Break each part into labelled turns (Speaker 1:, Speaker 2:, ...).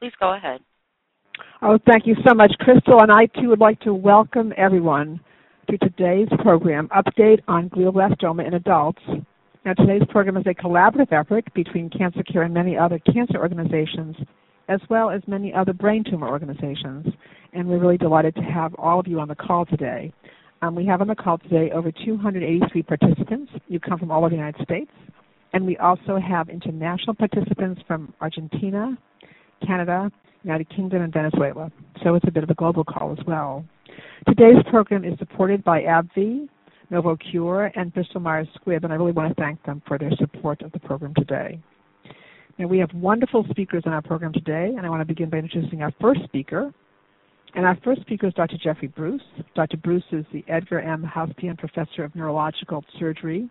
Speaker 1: Please go ahead.
Speaker 2: Oh, thank you so much, Crystal. And I too would like to welcome everyone to today's program, Update on Glioblastoma in Adults. Now, today's program is a collaborative effort between Cancer Care and many other cancer organizations, as well as many other brain tumor organizations. And we're really delighted to have all of you on the call today. Um, we have on the call today over 283 participants. You come from all over the United States. And we also have international participants from Argentina, Canada, United Kingdom, and Venezuela. So it's a bit of a global call as well. Today's program is supported by AbbVie, NovoCure, and Bristol Myers Squibb, and I really want to thank them for their support of the program today. Now, we have wonderful speakers on our program today, and I want to begin by introducing our first speaker, and our first speaker is Dr. Jeffrey Bruce. Dr. Bruce is the Edgar M. Housepian Professor of Neurological Surgery.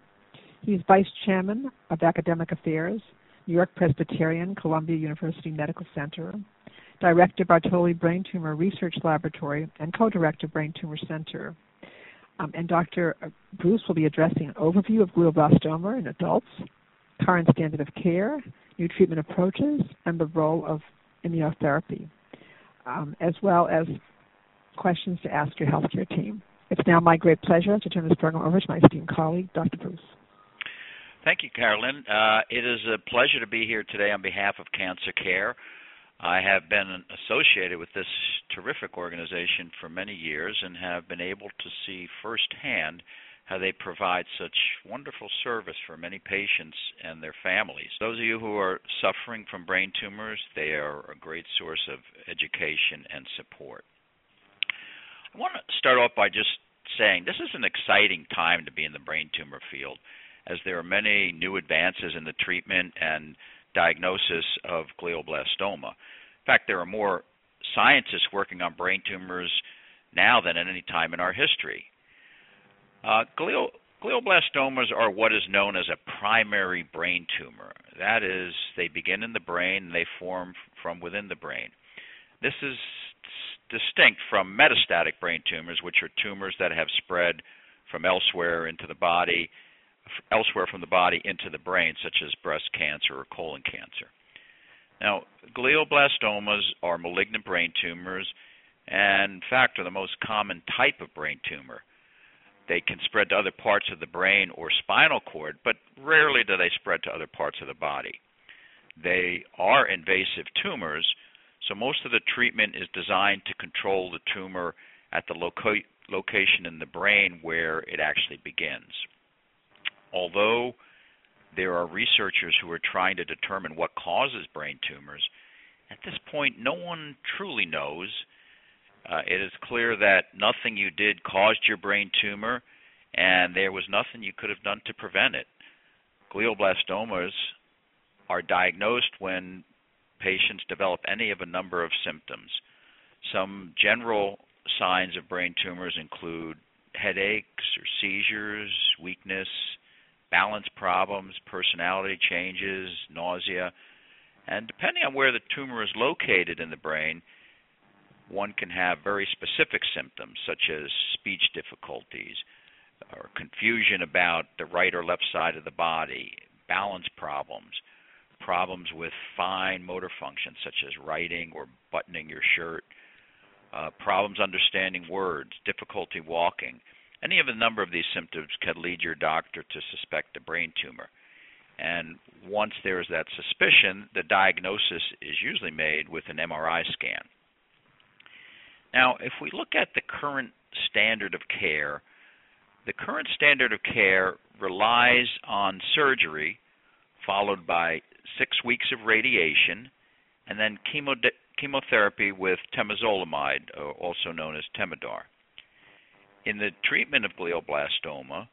Speaker 2: He's Vice Chairman of Academic Affairs, York Presbyterian Columbia University Medical Center, Director Bartoli Brain Tumor Research Laboratory, and Co-Director of Brain Tumor Center. Um, and Dr. Bruce will be addressing an overview of glioblastoma in adults, current standard of care, new treatment approaches, and the role of immunotherapy um, as well as questions to ask your healthcare team. It's now my great pleasure to turn this program over to my esteemed colleague, Dr. Bruce.
Speaker 3: Thank you, Carolyn. Uh, it is a pleasure to be here today on behalf of Cancer Care. I have been associated with this terrific organization for many years and have been able to see firsthand how they provide such wonderful service for many patients and their families. Those of you who are suffering from brain tumors, they are a great source of education and support. I want to start off by just saying this is an exciting time to be in the brain tumor field as there are many new advances in the treatment and diagnosis of glioblastoma. In fact, there are more scientists working on brain tumors now than at any time in our history. Uh, glio, glioblastomas are what is known as a primary brain tumor. That is, they begin in the brain and they form from within the brain. This is distinct from metastatic brain tumors, which are tumors that have spread from elsewhere into the body, elsewhere from the body into the brain, such as breast cancer or colon cancer. Now, glioblastomas are malignant brain tumors, and in fact, are the most common type of brain tumor. They can spread to other parts of the brain or spinal cord, but rarely do they spread to other parts of the body. They are invasive tumors, so most of the treatment is designed to control the tumor at the loca- location in the brain where it actually begins. Although there are researchers who are trying to determine what causes brain tumors, at this point, no one truly knows uh, it is clear that nothing you did caused your brain tumor, and there was nothing you could have done to prevent it. Glioblastomas are diagnosed when patients develop any of a number of symptoms. Some general signs of brain tumors include headaches or seizures, weakness, balance problems, personality changes, nausea, and depending on where the tumor is located in the brain, one can have very specific symptoms such as speech difficulties or confusion about the right or left side of the body, balance problems, problems with fine motor functions such as writing or buttoning your shirt, uh, problems understanding words, difficulty walking. Any of a number of these symptoms could lead your doctor to suspect a brain tumor. And once there is that suspicion, the diagnosis is usually made with an MRI scan. Now, if we look at the current standard of care, the current standard of care relies on surgery followed by six weeks of radiation and then chemo- chemotherapy with temozolomide, uh, also known as Temodar. In the treatment of glioblastoma,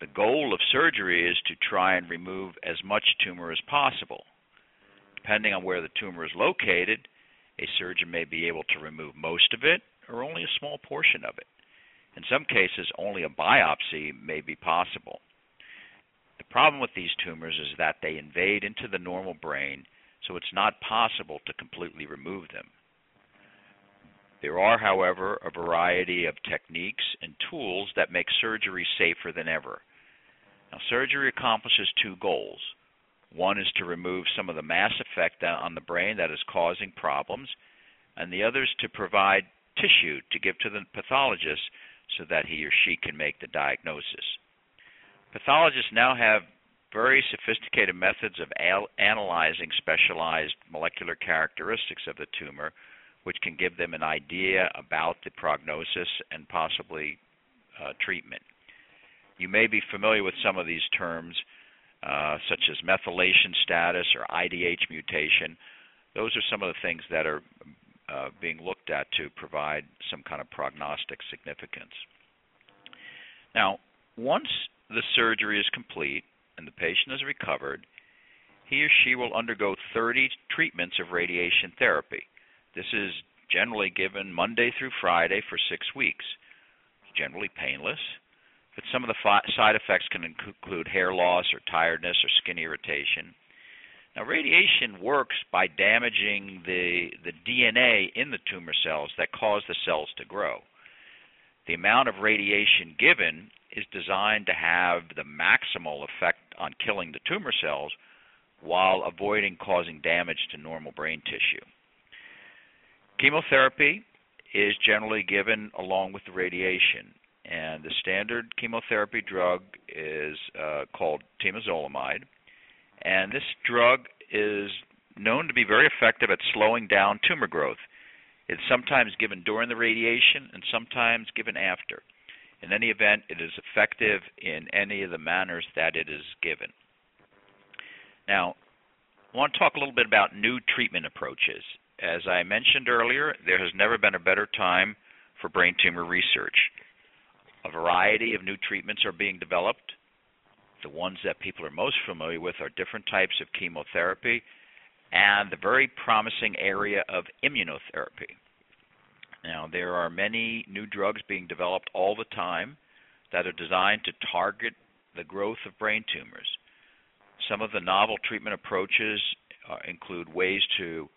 Speaker 3: the goal of surgery is to try and remove as much tumor as possible. Depending on where the tumor is located, A surgeon may be able to remove most of it or only a small portion of it. In some cases, only a biopsy may be possible. The problem with these tumors is that they invade into the normal brain, so it's not possible to completely remove them. There are, however, a variety of techniques and tools that make surgery safer than ever. Now, surgery accomplishes two goals. One is to remove some of the mass effect on the brain that is causing problems, and the other is to provide tissue to give to the pathologist so that he or she can make the diagnosis. Pathologists now have very sophisticated methods of al- analyzing specialized molecular characteristics of the tumor, which can give them an idea about the prognosis and possibly uh, treatment. You may be familiar with some of these terms, uh, such as methylation status or IDH mutation. Those are some of the things that are uh, being looked at to provide some kind of prognostic significance. Now, once the surgery is complete and the patient is recovered, he or she will undergo 30 treatments of radiation therapy. This is generally given Monday through Friday for six weeks. It's generally painless, but some of the fi- side effects can include hair loss or tiredness or skin irritation. Now, radiation works by damaging the, the DNA in the tumor cells that cause the cells to grow. The amount of radiation given is designed to have the maximal effect on killing the tumor cells while avoiding causing damage to normal brain tissue. Chemotherapy is generally given along with the radiation, and the standard chemotherapy drug is uh, called temozolomide, and this drug is known to be very effective at slowing down tumor growth. It's sometimes given during the radiation and sometimes given after. In any event, it is effective in any of the manners that it is given. Now, I want to talk a little bit about new treatment approaches. As I mentioned earlier, there has never been a better time for brain tumor research. A variety of new treatments are being developed. The ones that people are most familiar with are different types of chemotherapy and the very promising area of immunotherapy. Now, there are many new drugs being developed all the time that are designed to target the growth of brain tumors. Some of the novel treatment approaches uh, include ways to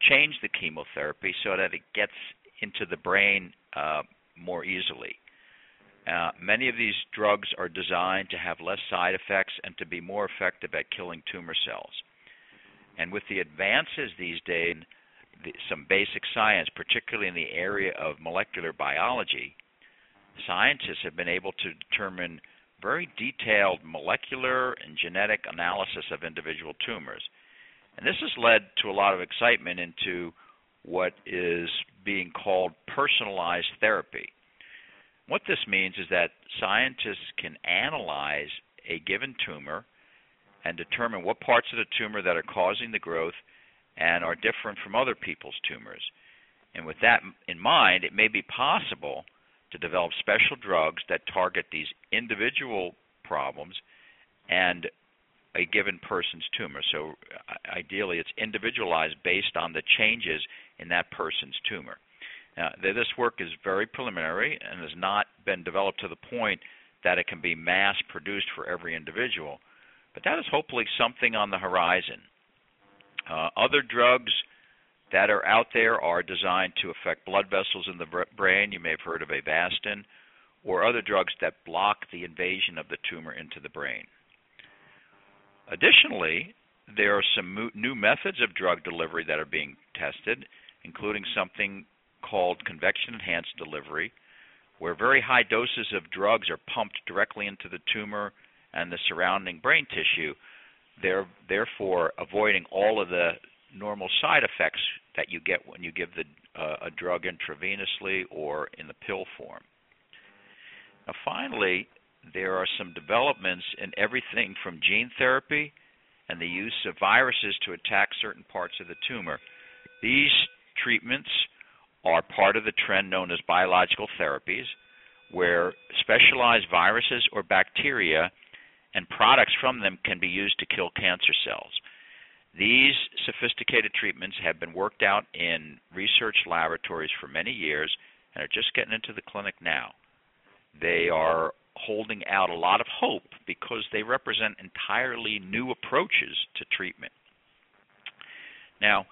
Speaker 3: change the chemotherapy so that it gets into the brain uh, more easily. Uh, many of these drugs are designed to have less side effects and to be more effective at killing tumor cells. And with the advances these days, the, some basic science, particularly in the area of molecular biology, scientists have been able to determine very detailed molecular and genetic analysis of individual tumors. And this has led to a lot of excitement into what is being called personalized therapy. What this means is that scientists can analyze a given tumor and determine what parts of the tumor that are causing the growth and are different from other people's tumors. And with that in mind, it may be possible to develop special drugs that target these individual problems and a given person's tumor. So ideally, it's individualized based on the changes in that person's tumor. Now, this work is very preliminary and has not been developed to the point that it can be mass produced for every individual, but that is hopefully something on the horizon. Uh, other drugs that are out there are designed to affect blood vessels in the brain. You may have heard of Avastin, or other drugs that block the invasion of the tumor into the brain. Additionally, there are some new methods of drug delivery that are being tested, including something called convection enhanced delivery, where very high doses of drugs are pumped directly into the tumor and the surrounding brain tissue therefore avoiding all of the normal side effects that you get when you give the, uh, a drug intravenously or in the pill form. Now, finally, there are some developments in everything from gene therapy and the use of viruses to attack certain parts of the tumor. These treatments are part of the trend known as biological therapies, where specialized viruses or bacteria and products from them can be used to kill cancer cells. These sophisticated treatments have been worked out in research laboratories for many years and are just getting into the clinic now. They are holding out a lot of hope because they represent entirely new approaches to treatment. Now,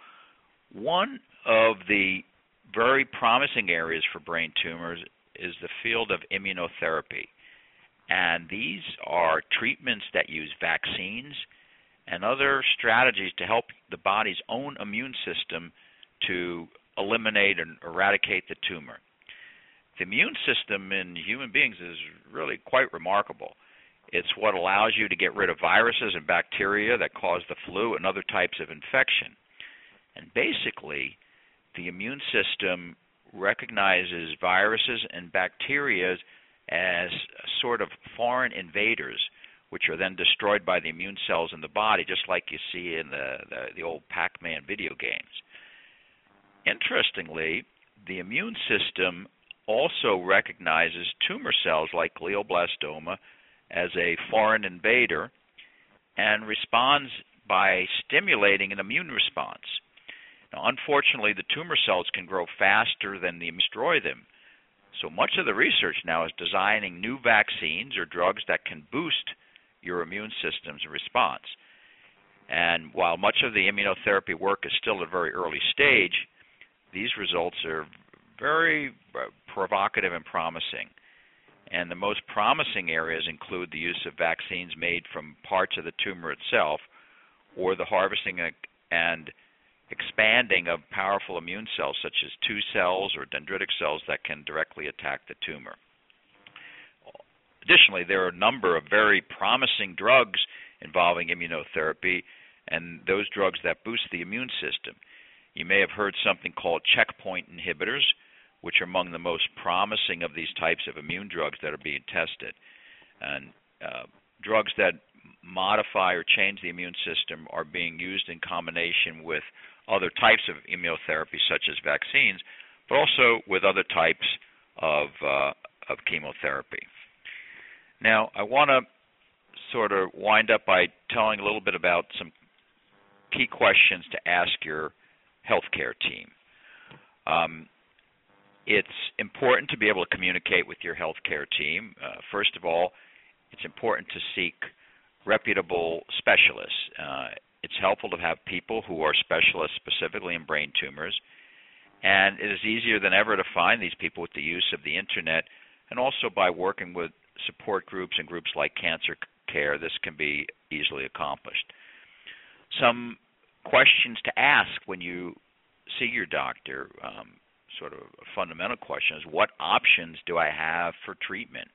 Speaker 3: one of the very promising areas for brain tumors is the field of immunotherapy. And these are treatments that use vaccines and other strategies to help the body's own immune system to eliminate and eradicate the tumor. The immune system in human beings is really quite remarkable. It's what allows you to get rid of viruses and bacteria that cause the flu and other types of infection. And basically, the immune system recognizes viruses and bacteria as sort of foreign invaders, which are then destroyed by the immune cells in the body, just like you see in the, the, the old Pac Man video games. Interestingly, the immune system also recognizes tumor cells like glioblastoma as a foreign invader and responds by stimulating an immune response. Now, unfortunately, the tumor cells can grow faster than the destroy them. So much of the research now is designing new vaccines or drugs that can boost your immune system's response. And while much of the immunotherapy work is still at a very early stage, these results are very uh, provocative and promising. And the most promising areas include the use of vaccines made from parts of the tumor itself or the harvesting and expanding of powerful immune cells such as T cells or dendritic cells that can directly attack the tumor. Additionally, there are a number of very promising drugs involving immunotherapy and those drugs that boost the immune system. You may have heard something called checkpoint inhibitors, which are among the most promising of these types of immune drugs that are being tested. And uh, drugs that modify or change the immune system are being used in combination with other types of immunotherapy, such as vaccines, but also with other types of uh, of chemotherapy. Now, I want to sort of wind up by telling a little bit about some key questions to ask your healthcare team. Um, it's important to be able to communicate with your healthcare team. Uh, first of all, it's important to seek reputable specialists. Uh, it's helpful to have people who are specialists specifically in brain tumors. And it is easier than ever to find these people with the use of the internet and also by working with support groups and groups like Cancer Care, this can be easily accomplished. Some questions to ask when you see your doctor, um, sort of a fundamental question, is what options do I have for treatment?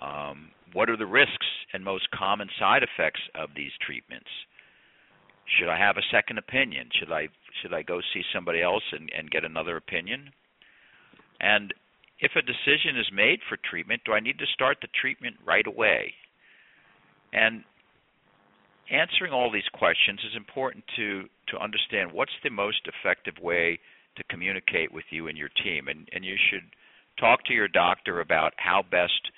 Speaker 3: Um, what are the risks and most common side effects of these treatments? Should I have a second opinion? Should I should I go see somebody else and, and get another opinion? And if a decision is made for treatment, do I need to start the treatment right away? And answering all these questions is important to to understand what's the most effective way to communicate with you and your team. And and you should talk to your doctor about how best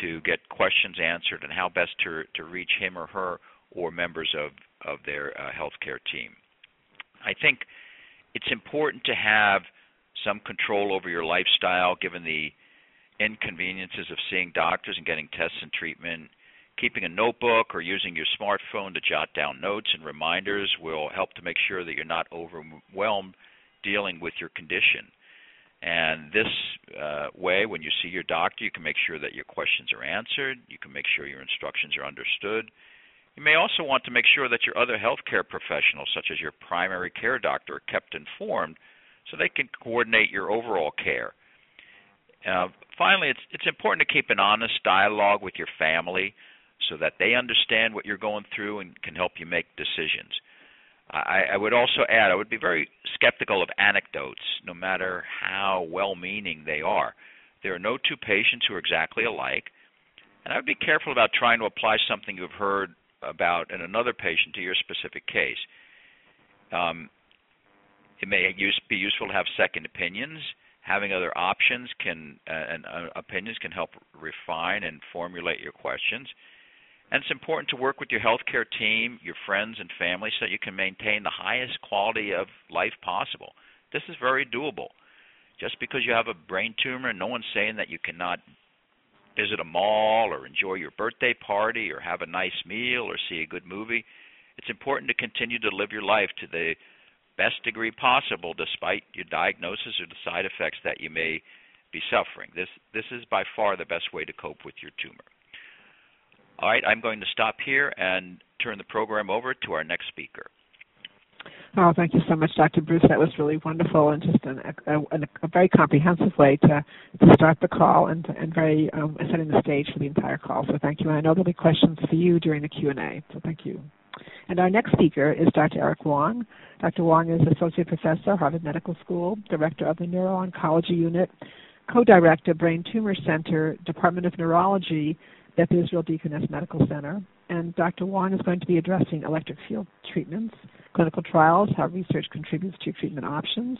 Speaker 3: to get questions answered and how best to to reach him or her or members of of their uh, healthcare team. I think it's important to have some control over your lifestyle given the inconveniences of seeing doctors and getting tests and treatment. Keeping a notebook or using your smartphone to jot down notes and reminders will help to make sure that you're not overwhelmed dealing with your condition. And this uh, way, when you see your doctor, you can make sure that your questions are answered, you can make sure your instructions are understood, you may also want to make sure that your other healthcare professionals, such as your primary care doctor, are kept informed so they can coordinate your overall care. Uh, finally, it's, it's important to keep an honest dialogue with your family so that they understand what you're going through and can help you make decisions. I, I would also add, I would be very skeptical of anecdotes, no matter how well meaning they are. There are no two patients who are exactly alike, and I would be careful about trying to apply something you've heard about in another patient to your specific case. Um, it may use, be useful to have second opinions. Having other options can uh, and uh, opinions can help refine and formulate your questions. And it's important to work with your healthcare team, your friends and family so that you can maintain the highest quality of life possible. This is very doable. Just because you have a brain tumor, no one's saying that you cannot visit a mall or enjoy your birthday party or have a nice meal or see a good movie. It's important to continue to live your life to the best degree possible despite your diagnosis or the side effects that you may be suffering. This this is by far the best way to cope with your tumor. All right, I'm going to stop here and turn the program over to our next speaker.
Speaker 2: Oh, thank you so much, Dr. Bruce. That was really wonderful and just an, a, a, a, very comprehensive way to, to start the call and, and very um, setting the stage for the entire call. So thank you. And I know there'll be questions for you during the Q&A. So thank you. And our next speaker is Dr. Eric Wong. Dr. Wong is Associate Professor, Harvard Medical School, Director of the Neuro-Oncology Unit, Co-Director, Brain Tumor Center, Department of Neurology, Beth Israel Deaconess Medical Center. And Dr. Wong is going to be addressing electric field treatments, clinical trials, how research contributes to treatment options,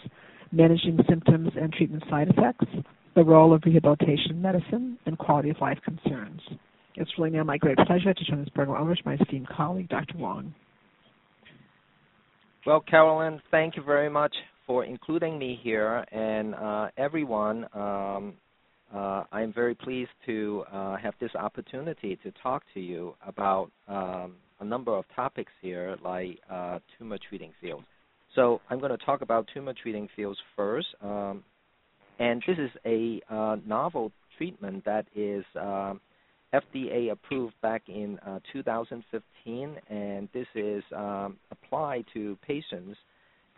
Speaker 2: managing symptoms and treatment side effects, the role of rehabilitation medicine, and quality of life concerns. It's really now my great pleasure to turn this program over to my esteemed colleague, Dr. Wong.
Speaker 4: Well, Carolyn, thank you very much for including me here, and uh, everyone. Um, uh, I'm very pleased to uh, have this opportunity to talk to you about um, a number of topics here, like uh, tumor treating fields. So I'm going to talk about tumor treating fields first, um, and this is a uh, novel treatment that is um, FDA approved back in uh, 2015, and this is um, applied to patients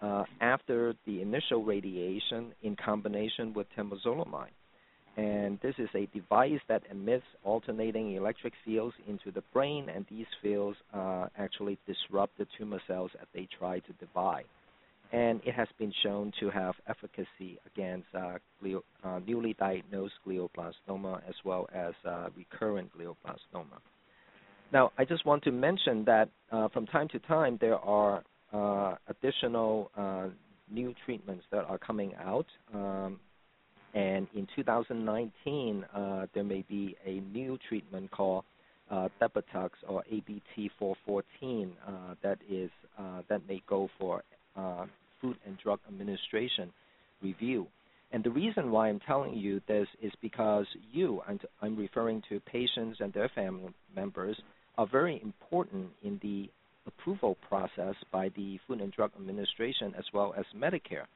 Speaker 4: uh, after the initial radiation in combination with temozolomide. And this is a device that emits alternating electric fields into the brain, and these fields uh, actually disrupt the tumor cells as they try to divide and it has been shown to have efficacy against uh, glio, uh, newly diagnosed glioblastoma as well as uh, recurrent glioblastoma. Now, I just want to mention that uh, from time to time there are uh, additional new treatments that are coming out. Um, and in 2019, there may be a new treatment called uh, or ABT414 uh, that is uh, that may go for uh, Food and Drug Administration review. And the reason why I'm telling you this is because you, and I'm referring to patients and their family members, are very important in the approval process by the Food and Drug Administration as well as Medicare.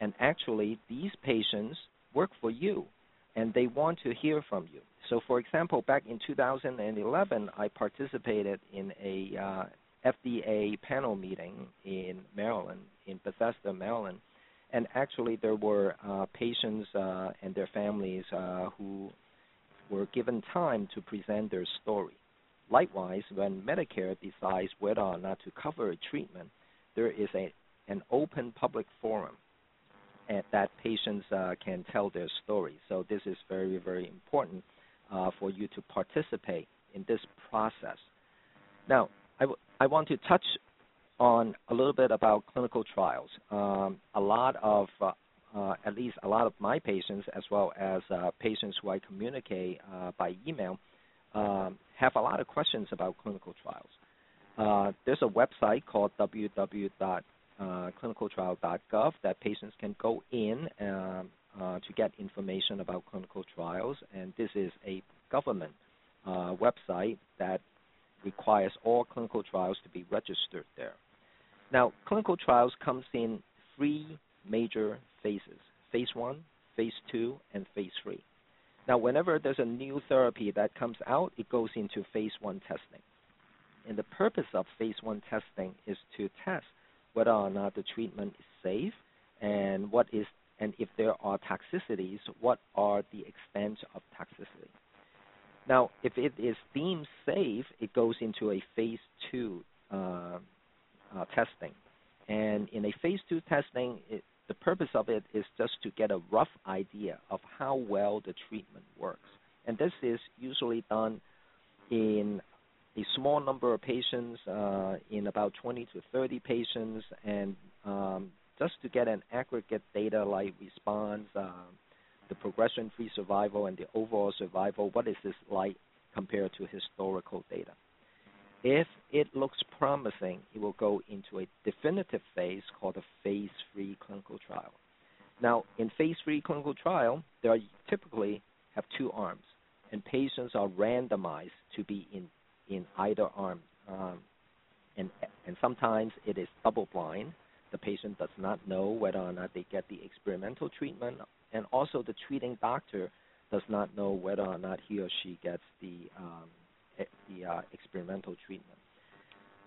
Speaker 4: And actually, these patients work for you and they want to hear from you. So, for example, back in 2011, I participated in a uh, FDA panel meeting in Maryland, in Bethesda, Maryland, and actually there were uh, patients uh, and their families uh, who were given time to present their story. Likewise, when Medicare decides whether or not to cover a treatment, there is a, an open public forum that patients uh, can tell their story. So this is very, very important uh, for you to participate in this process. Now, I, w- I want to touch on a little bit about clinical trials. Um, a lot of, uh, uh, at least a lot of my patients, as well as uh, patients who I communicate uh, by email, um, have a lot of questions about clinical trials. There's a website called www.clinicaltrial.gov that patients can go in um, uh, to get information about clinical trials, and this is a government website that requires all clinical trials to be registered there. Now, clinical trials comes in three major phases: phase one, phase two, and phase three. Now, whenever there's a new therapy that comes out, it goes into phase one testing. And the purpose of phase one testing is to test whether or not the treatment is safe and what is and if there are toxicities, what are the extent of toxicity. Now, if it is deemed safe, it goes into a phase two uh, uh, testing. And in a phase two testing, it, the purpose of it is just to get a rough idea of how well the treatment works. And this is usually done in a small number of patients, uh, in about 20 to 30 patients, and um, just to get an aggregate data like response, um, the progression-free survival and the overall survival, what is this like compared to historical data? if it looks promising, it will go into a definitive phase called a phase three clinical trial. Now, in phase three clinical trial, there are typically have two arms, and patients are randomized to be in in either arm. Um, and and sometimes it is double blind. The patient does not know whether or not they get the experimental treatment, and also the treating doctor does not know whether or not he or she gets the um, the uh, experimental treatment.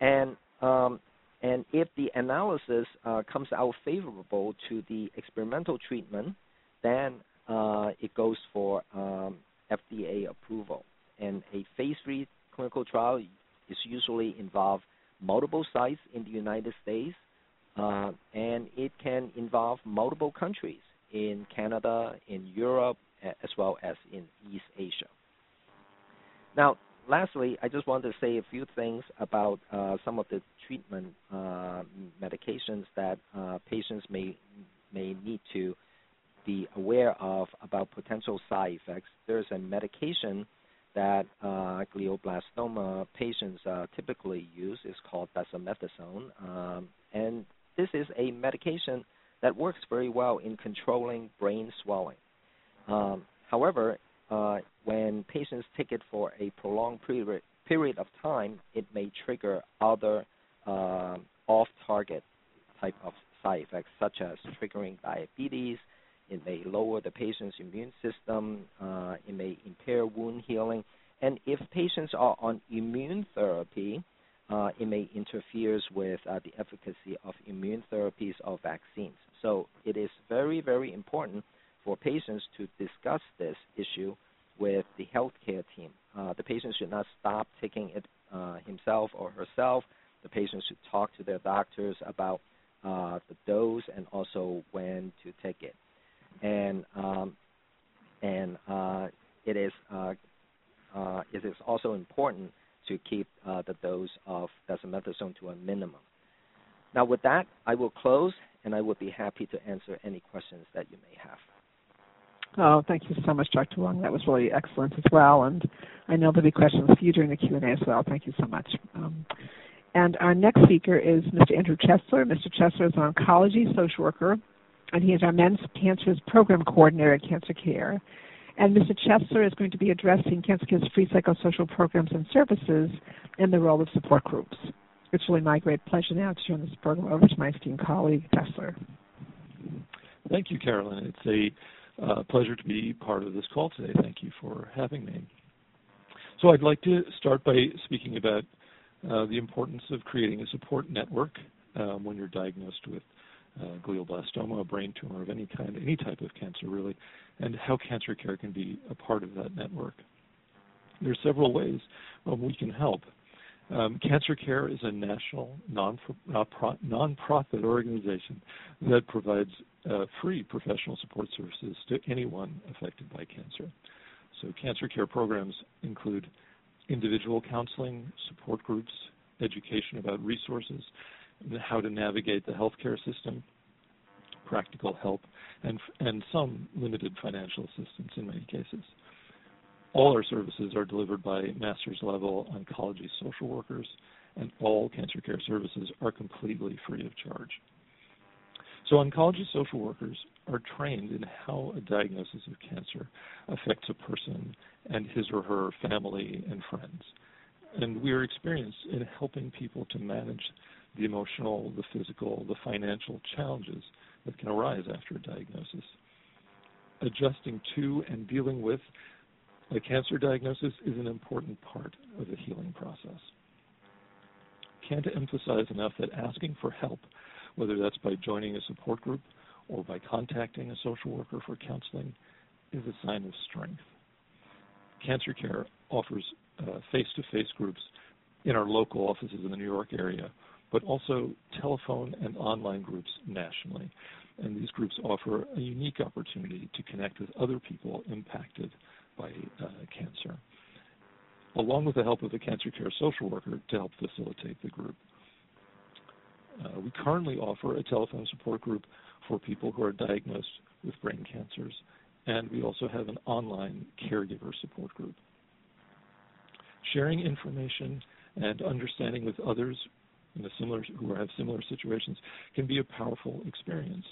Speaker 4: And um, and if the analysis uh, comes out favorable to the experimental treatment, then uh, it goes for um, FDA approval. And a phase three clinical trial is usually involve multiple sites in the United States, uh, and it can involve multiple countries in Canada, in Europe, as well as in East Asia. Now, lastly, I just want to say a few things about uh, some of the treatment uh, medications that uh, patients may may need to be aware of about potential side effects. There's a medication that uh, glioblastoma patients uh, typically use. is called dexamethasone, um, and this is a medication that works very well in controlling brain swelling. Um, however, uh, when patients take it for a prolonged period, period of time, it may trigger other uh, off-target type of side effects, such as triggering diabetes. It may lower the patient's immune system. Uh, it may impair wound healing. And if patients are on immune therapy, uh, it may interfere with uh, the efficacy of immune therapies or vaccines. So it is very, very important for patients to discuss this issue with the healthcare team. Uh, the patient should not stop taking it uh, himself or herself. The patient should talk to their doctors about uh, the dose and also when to take it. And um, and uh, it is uh, uh, it is also important to keep the dose of dexamethasone to a minimum. Now, with that, I will close, and I would be happy to answer any questions that you may have.
Speaker 2: Oh, thank you so much, Dr. Wong. That was really excellent as well. And I know there'll be questions for you during the Q&A as well. Thank you so much. Um, and our next speaker is Mr. Andrew Chesler. Mr. Chesler is an oncology social worker, and he is our Men's Cancers Program Coordinator at Cancer Care. And Mr. Chesler is going to be addressing Cancer Care's free psychosocial programs and services and the role of support groups. It's really my great pleasure now to turn this program over to my esteemed colleague, Chesler.
Speaker 5: Thank you, Carolyn. It's a uh, pleasure to be part of this call today. Thank you for having me. So I'd like to start by speaking about uh, the importance of creating a support network um, when you're diagnosed with uh, glioblastoma, a brain tumor of any kind, any type of cancer really, and how cancer care can be a part of that network. There are several ways um, we can help. Um, Cancer Care is a national non-profit organization that provides uh, free professional support services to anyone affected by cancer. So cancer care programs include individual counseling, support groups, education about resources, how to navigate the healthcare system, practical help, and, and some limited financial assistance in many cases. All our services are delivered by master's level oncology social workers, and all cancer care services are completely free of charge. So oncology social workers are trained in how a diagnosis of cancer affects a person and his or her family and friends. And we are experienced in helping people to manage the emotional, the physical, the financial challenges that can arise after a diagnosis. Adjusting to and dealing with a cancer diagnosis is an important part of the healing process. Can't emphasize enough that asking for help, whether that's by joining a support group or by contacting a social worker for counseling, is a sign of strength. Cancer Care offers face to face groups in our local offices in the New York area, but also telephone and online groups nationally. And these groups offer a unique opportunity to connect with other people impacted by uh, cancer, along with the help of a cancer care social worker to help facilitate the group. Uh, we currently offer a telephone support group for people who are diagnosed with brain cancers, and we also have an online caregiver support group. Sharing information and understanding with others in a similar who have similar situations can be a powerful experience.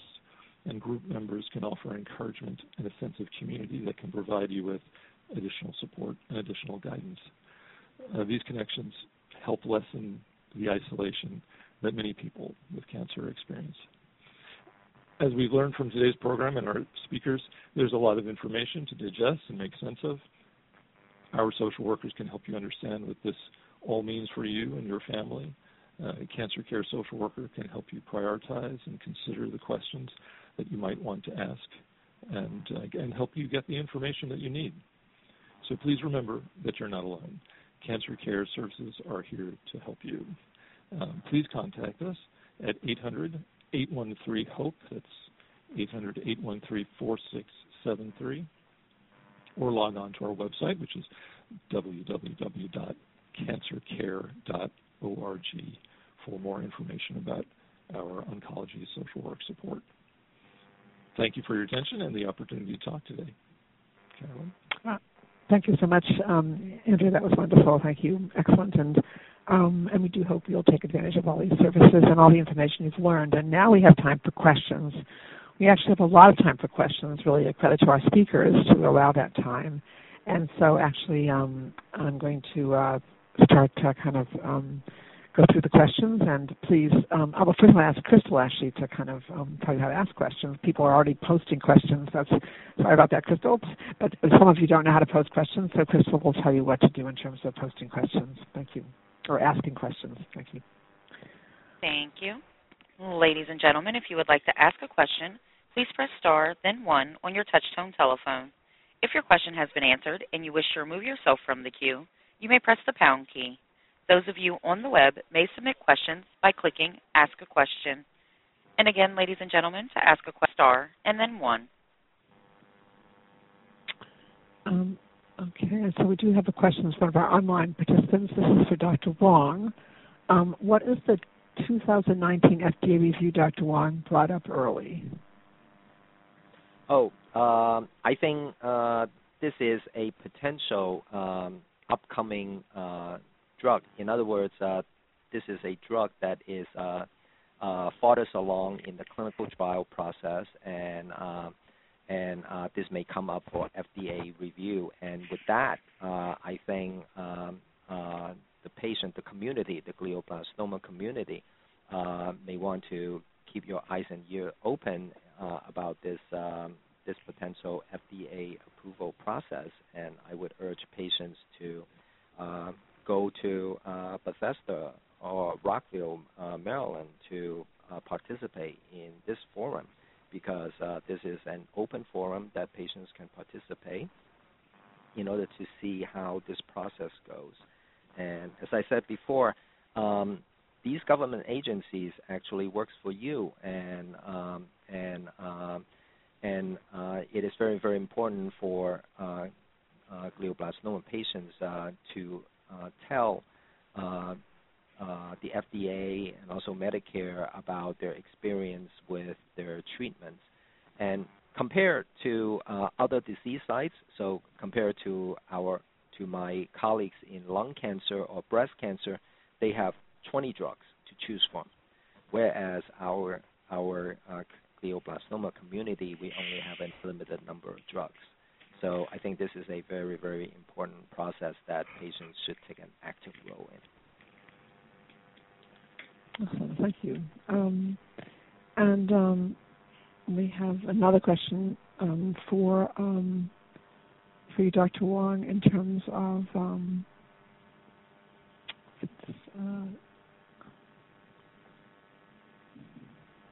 Speaker 5: And group members can offer encouragement and a sense of community that can provide you with additional support and additional guidance. Uh, these connections help lessen the isolation that many people with cancer experience. As we've learned from today's program and our speakers, there's a lot of information to digest and make sense of. Our social workers can help you understand what this all means for you and your family. Uh, a cancer care social worker can help you prioritize and consider the questions that you might want to ask and, uh, and help you get the information that you need. So please remember that you're not alone. Cancer care services are here to help you. Um, please contact us at 800 813 HOPE. That's 800 813 4673. Or log on to our website, which is www.cancercare.org for more information about our oncology social work support. Thank you for your attention and the opportunity to talk today. Carolyn? Uh,
Speaker 2: thank you so much, um, Andrew. That was wonderful. Thank you. Excellent. And um, and we do hope you'll take advantage of all these services and all the information you've learned. And now we have time for questions. We actually have a lot of time for questions, really a credit to our speakers to allow that time. And so actually um, I'm going to uh, start to kind of um, go through the questions. And please, um, I will first ask Crystal actually to kind of um, tell you how to ask questions. People are already posting questions. That's sorry about that, Crystal. But some of you don't know how to post questions, so Crystal will tell you what to do in terms of posting questions. Thank you, or asking questions. Thank you.
Speaker 1: Thank you, ladies and gentlemen. If you would like to ask a question, please press star then one on your touchtone telephone. If your question has been answered and you wish to remove yourself from the queue, you may press the pound key. Those of you on the web may submit questions by clicking Ask a Question. And again, ladies and gentlemen, to ask a question, star and then one.
Speaker 2: Um, okay, so we do have a question from one of our online participants. This is for Dr. Wong. Um, what is the 2019 FDA review Dr. Wong brought up early?
Speaker 4: Oh, um, I think uh, this is a potential um, upcoming uh, drug. In other words, uh, this is a drug that is uh, farthest along in the clinical trial process, and and this may come up for FDA review. And with that, I think um, the patient, the community, the glioblastoma community, may want to keep your eyes and ears open about this um, this potential FDA approval process. And I would urge patients to uh, go to uh, Bethesda or Rockville, uh, Maryland, to uh, participate in this forum because uh, this is an open forum that patients can participate in order to see how this process goes. And as I said before, um, these government agencies actually works for you, and um, and um, and uh, it is very very important for uh, uh, glioblastoma patients to tell the FDA and also Medicare about their experience with their treatments. And compared to other disease sites, so compared to our to my colleagues in lung cancer or breast cancer, they have 20 drugs to choose from, whereas our our glioblastoma community we only have a limited number of drugs. So I think this is a very, very important process that patients should take an active role
Speaker 2: in. Awesome. Thank you. Um, and um, we have another question um, for for you, Dr. Wong, in terms of um, uh,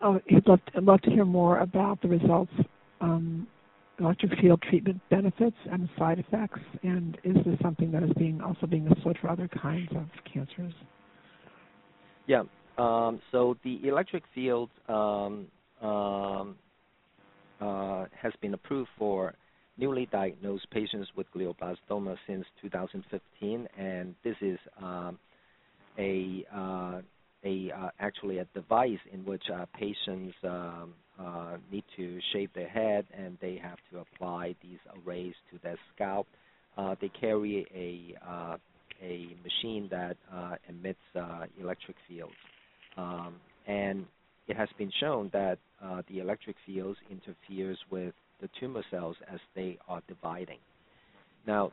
Speaker 2: oh, he'd love to, love to hear more about the results um, electric field treatment benefits and side effects, and is this something that is being also being explored for other kinds of cancers?
Speaker 4: Yeah. Um, so the electric field um, um, uh, has been approved for newly diagnosed patients with glioblastoma since 2015, and this is um, a uh, a uh, actually a device in which uh, patients um, uh, need to shave their head and they have to apply these arrays to their scalp. Uh, they carry a uh, a machine that uh, emits electric fields. Um, and it has been shown that the electric fields interferes with the tumor cells as they are dividing. Now,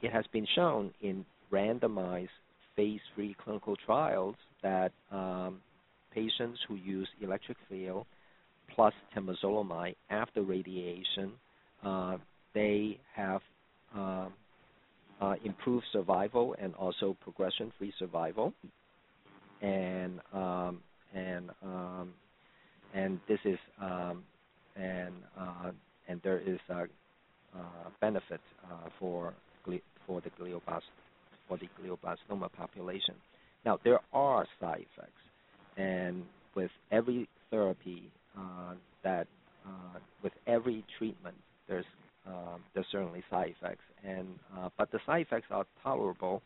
Speaker 4: it has been shown in randomized phase three clinical trials that um, patients who use electric field plus temozolomide after radiation, uh, they have um, uh, improved survival and also progression-free survival. And um, and um, and this is um, and uh, and there is a, a benefit uh, for for the glioblast for the glioblastoma population. Now there are side effects, and with every therapy uh, that uh, with every treatment, there's um, there's certainly side effects, and uh, but the side effects are tolerable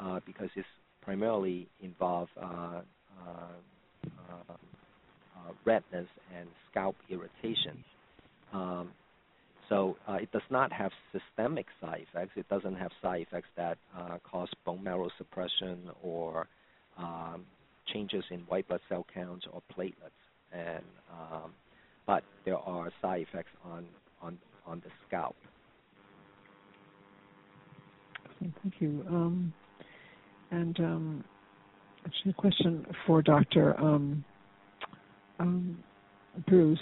Speaker 4: uh, because it's primarily involve uh, uh, redness and scalp irritation. Um, so uh, it does not have systemic side effects. It doesn't have side effects that uh, cause bone marrow suppression or um, changes in white blood cell counts or platelets. And um, but there are side effects on on on the scalp.
Speaker 2: Thank you. Um, and um, actually, a question for Dr. Um, um, Bruce.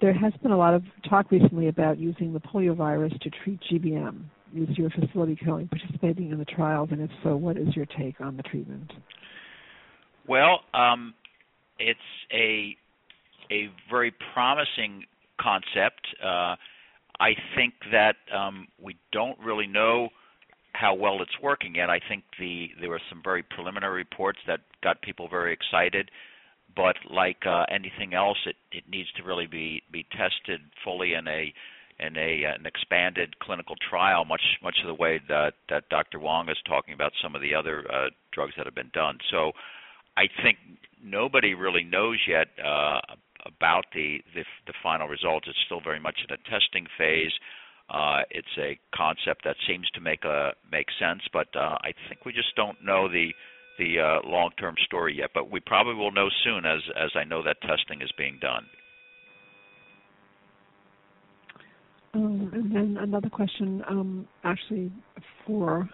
Speaker 2: There has been a lot of talk recently about using the poliovirus to treat GBM. Is your facility currently participating in the trials, and if so, what is your take on the treatment?
Speaker 3: Well, um, it's a a very promising concept. Uh, I think that um, we don't really know how well it's working yet. I think the there were some very preliminary reports that got people very excited, but like uh, anything else, it, it needs to really be be tested fully in a in a an expanded clinical trial, much much of the way that that Dr. Wong is talking about some of the other uh, drugs that have been done. So, I think nobody really knows yet uh, about the, the, the final results. It's still very much in a testing phase. Uh, it's a concept that seems to make a make sense, but uh, I think we just don't know the the uh, long-term story yet. But we probably will know soon, as as I know that testing is being done.
Speaker 2: Um, and then another question, um, actually for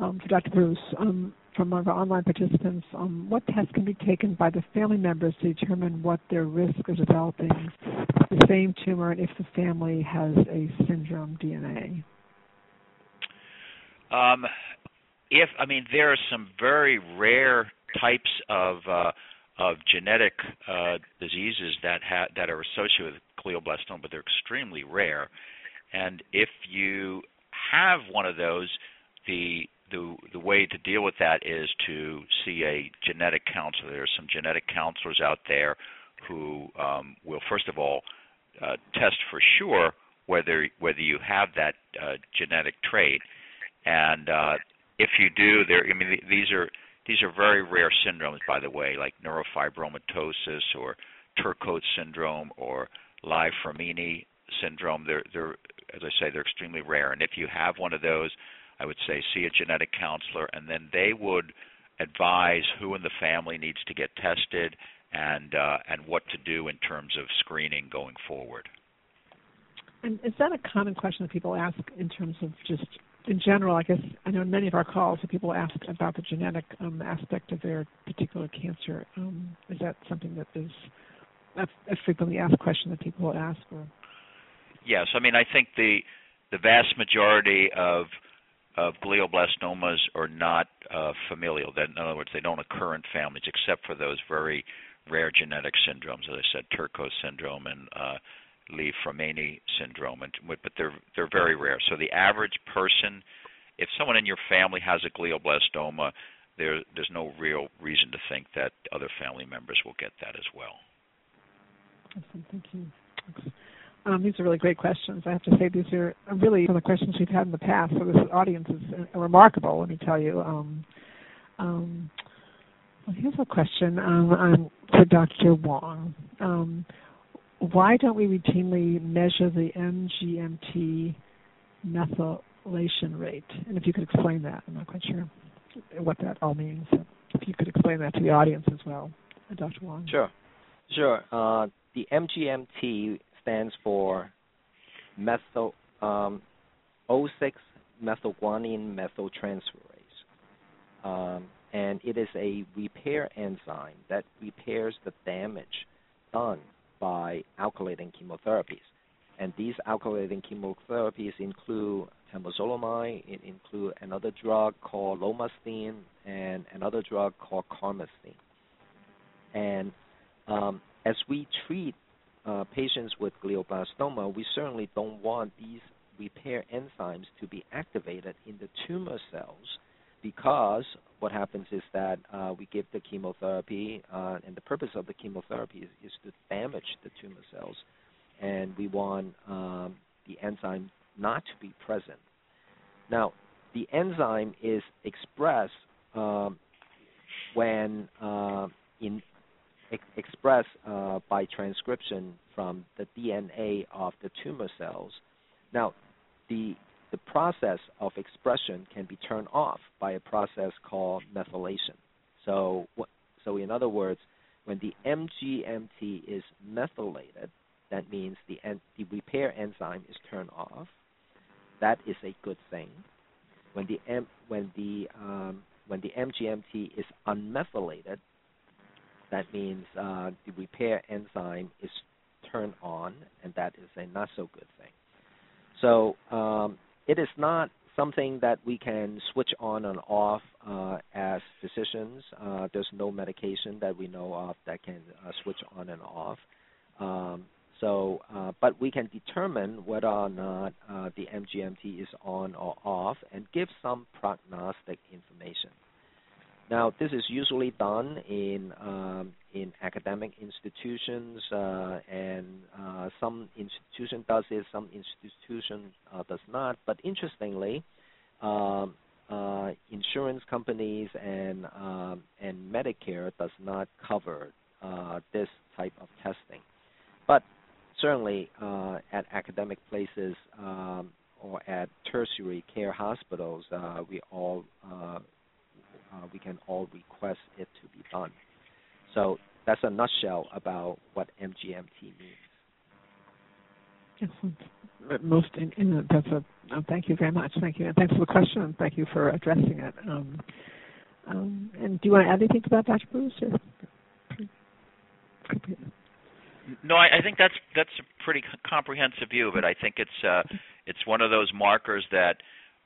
Speaker 2: um, for Dr. Bruce. Um, from one of our online participants um, what tests can be taken by the family members to determine what their risk of developing the same tumor and if the family has a syndrome DNA?
Speaker 3: Um, if I mean there are some very rare types of uh, of genetic uh, diseases that ha- that are associated with glioblastoma, but they're extremely rare. And if you have one of those, the the the way to deal with that is to see a genetic counselor. There are some genetic counselors out there who um, will first of all uh, test for sure whether whether you have that uh, genetic trait, and uh, if you do, there. I mean, these are these are very rare syndromes, by the way, like neurofibromatosis or Turcot syndrome or Li-Fraumeni syndrome. They're they're as I say, they're extremely rare, and if you have one of those, I would say see a genetic counselor, and then they would advise who in the family needs to get tested and uh, and what to do in terms of screening going forward.
Speaker 2: And is that a common question that people ask in terms of just in general? I guess I know in many of our calls that people ask about the genetic um, aspect of their particular cancer. Um, is that something that is a, a frequently asked question that people ask? Or?
Speaker 3: Yes, I mean I think the the vast majority of of glioblastomas are not uh, familial. That, in other words, they don't occur in families except for those very rare genetic syndromes, as I said, Turcot syndrome and uh, Li-Fraumeni syndrome, and, but they're they're very rare. So the average person, if someone in your family has a glioblastoma, there there's no real reason to think that other family members will get that as well.
Speaker 2: Awesome, thank you. Um, these are really great questions. I have to say these are really some of the questions we've had in the past. So this audience is uh, remarkable. Let me tell you. Um, um, well, here's a question um, for Dr. Wong. Um, why don't we routinely measure the MGMT methylation rate. And if you could explain that, I'm not quite sure what that all means. If you could explain that to the audience as well, Dr. Wong.
Speaker 4: Sure, sure. Uh, the MGMT stands for methyl um, O6 methylguanine methyltransferase. Um, and it is a repair enzyme that repairs the damage done by alkylating chemotherapies. And these alkylating chemotherapies include temozolomide, it includes another drug called lomustine, and another drug called carmustine. And um, as we treat uh, patients with glioblastoma, we certainly don't want these repair enzymes to be activated in the tumor cells because what happens is that uh, we give the chemotherapy, uh, and the purpose of the chemotherapy is, is, to damage the tumor cells, and we want um, the enzyme not to be present. Now, the enzyme is expressed um, when uh, in ex- expressed uh, by transcription from the DNA of the tumor cells. Now, the the process of expression can be turned off by a process called methylation. So, so in other words, when the MGMT is methylated, that means the, the repair enzyme is turned off. That is a good thing. When the M, when the um, when the MGMT is unmethylated, that means uh, the repair enzyme is turned on, and that is a not so good thing. So um, it is not something that we can switch on and off uh, as physicians. Uh, there's no medication that we know of that can uh, switch on and off. Um, so, uh, but we can determine whether or not uh, the MGMT is on or off and give some prognostic information. Now, this is usually done in um, in academic institutions, uh, and uh, some institution does it, some institution uh, does not. But interestingly, um, uh, insurance companies and um, and Medicare does not cover uh, this type of testing. But certainly, uh, at academic places um, or at tertiary care hospitals, we all uh, we can all request it to be done. So that's a nutshell about what MGMT means.
Speaker 2: Excellent. Most in, in, that's a uh, thank you very much. Thank you, and thanks for the question. And thank you for addressing it. Um, um, and do you want to add anything to that, Dr. Bruce? Or?
Speaker 3: No, I, I think that's that's a pretty comprehensive view of it. I think it's uh, it's one of those markers that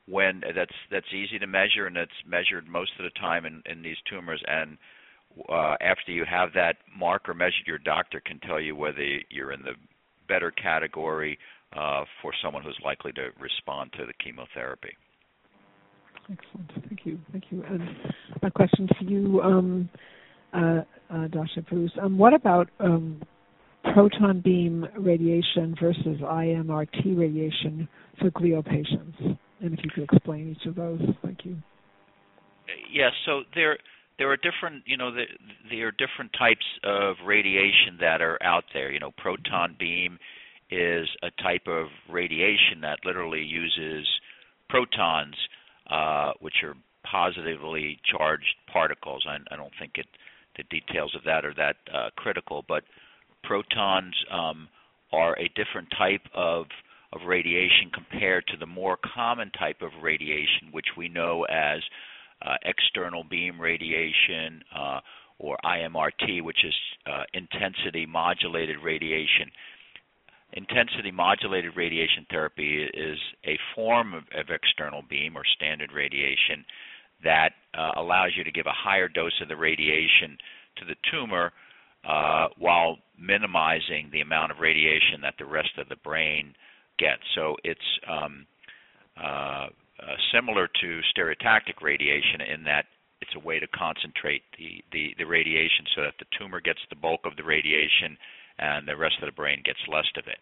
Speaker 3: when that's that's easy to measure and it's measured most of the time in, in these tumors and uh, after you have that marker measured, your doctor can tell you whether you're in the better category uh, for someone who's likely to respond to the chemotherapy.
Speaker 2: Excellent. Thank you. Thank you. And a question for you, um, uh, uh, Dr. Bruce. Um, what about um, proton beam radiation versus IMRT radiation for glio patients? And if you could explain each of those, thank you.
Speaker 3: Yes, so there there are different, you know, there, there are different types of radiation that are out there. You know, proton beam is a type of radiation that literally uses protons, uh, which are positively charged particles. I, I don't think it, the details of that are that uh, critical, but protons um, are a different type of of radiation compared to the more common type of radiation, which we know as uh, external beam radiation uh, or IMRT, which is uh, intensity modulated radiation. Intensity modulated radiation therapy is a form of, of external beam or standard radiation that uh, allows you to give a higher dose of the radiation to the tumor uh, while minimizing the amount of radiation that the rest of the brain get. So it's um, uh, uh, similar to stereotactic radiation in that it's a way to concentrate the, the, the radiation so that the tumor gets the bulk of the radiation and the rest of the brain gets less of it.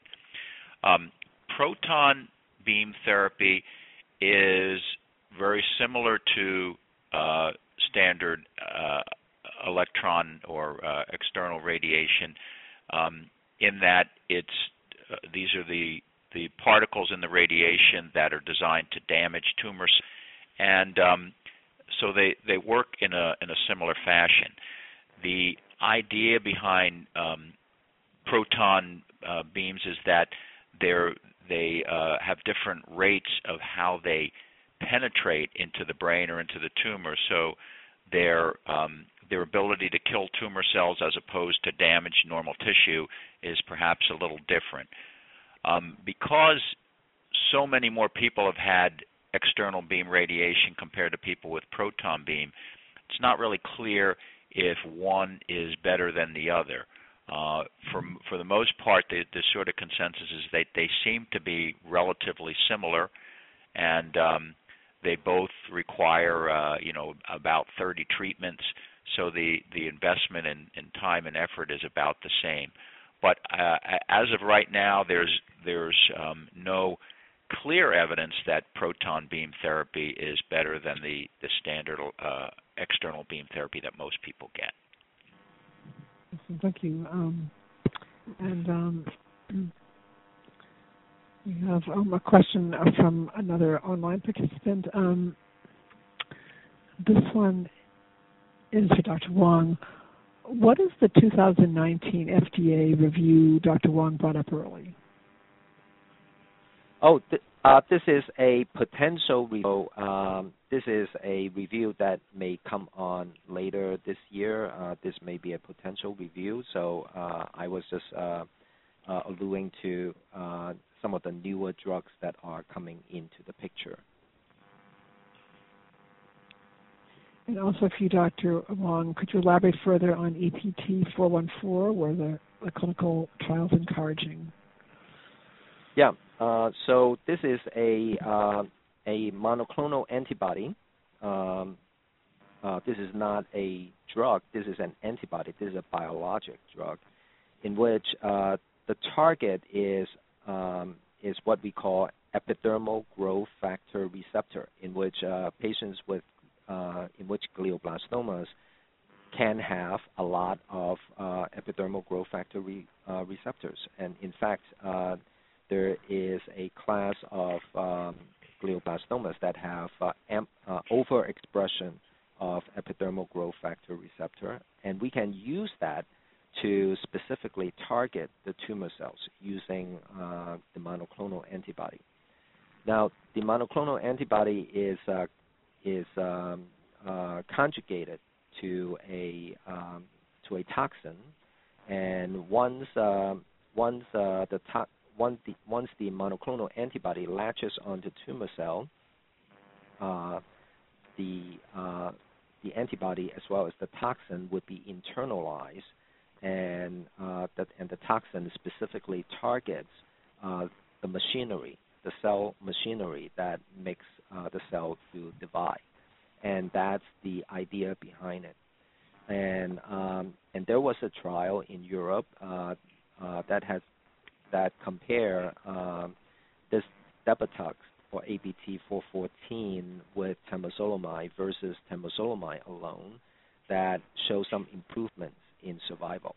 Speaker 3: Um, proton beam therapy is very similar to uh, standard uh, electron or uh, external radiation um, in that it's uh, these are the the particles in the radiation that are designed to damage tumors, and um, so they they work in a in a similar fashion. The idea behind um, proton uh, beams is that they're they uh, have different rates of how they penetrate into the brain or into the tumor. So their um, their ability to kill tumor cells as opposed to damage normal tissue is perhaps a little different. Um, because so many more people have had external beam radiation compared to people with proton beam, it's not really clear if one is better than the other. Uh, for for the most part, the, the sort of consensus is that they seem to be relatively similar, and um, they both require uh, you know about 30 treatments. So the the investment in, in time and effort is about the same. But uh, as of right now, there's there's um, no clear evidence that proton beam therapy is better than the the standard uh, external beam therapy that most people get.
Speaker 2: Thank you. Um, and um, we have um, a question from another online participant. Um, this one is for Dr. Wang. What is the 2019 FDA review Dr. Wang brought up early?
Speaker 4: Oh, th- uh, this is a potential review. Um, this is a review that may come on later this year. Uh, this may be a potential review. So uh, I was just uh, uh, alluding to uh, some of the newer drugs that are coming into the picture.
Speaker 2: And also for you, Dr. Wang, could you elaborate further on ABT 414, where the, the clinical trials encouraging?
Speaker 4: Yeah. Uh, so this is a uh, a monoclonal antibody. Um, uh, this is not a drug. This is an antibody. This is a biologic drug, in which uh, the target is um, is what we call epidermal growth factor receptor, in which uh, patients with uh, in which glioblastomas can have a lot of epidermal growth factor re, receptors, and in fact there is a class of um, glioblastomas that have uh, amp, uh, overexpression of epidermal growth factor receptor, and we can use that to specifically target the tumor cells using uh, the monoclonal antibody. Now, the monoclonal antibody is uh, is um, uh, conjugated to a um, to a toxin, and once uh, once the to- once the, once the monoclonal antibody latches onto tumor cell, uh, the uh, the antibody as well as the toxin would be internalized, and uh, that and the toxin specifically targets uh, the machinery, the cell machinery that makes uh, the cell to divide, and that's the idea behind it. And um, and there was a trial in Europe uh, that has that compare um, this Depatux or ABT414 with temozolomide versus temozolomide alone that show some improvements in survival.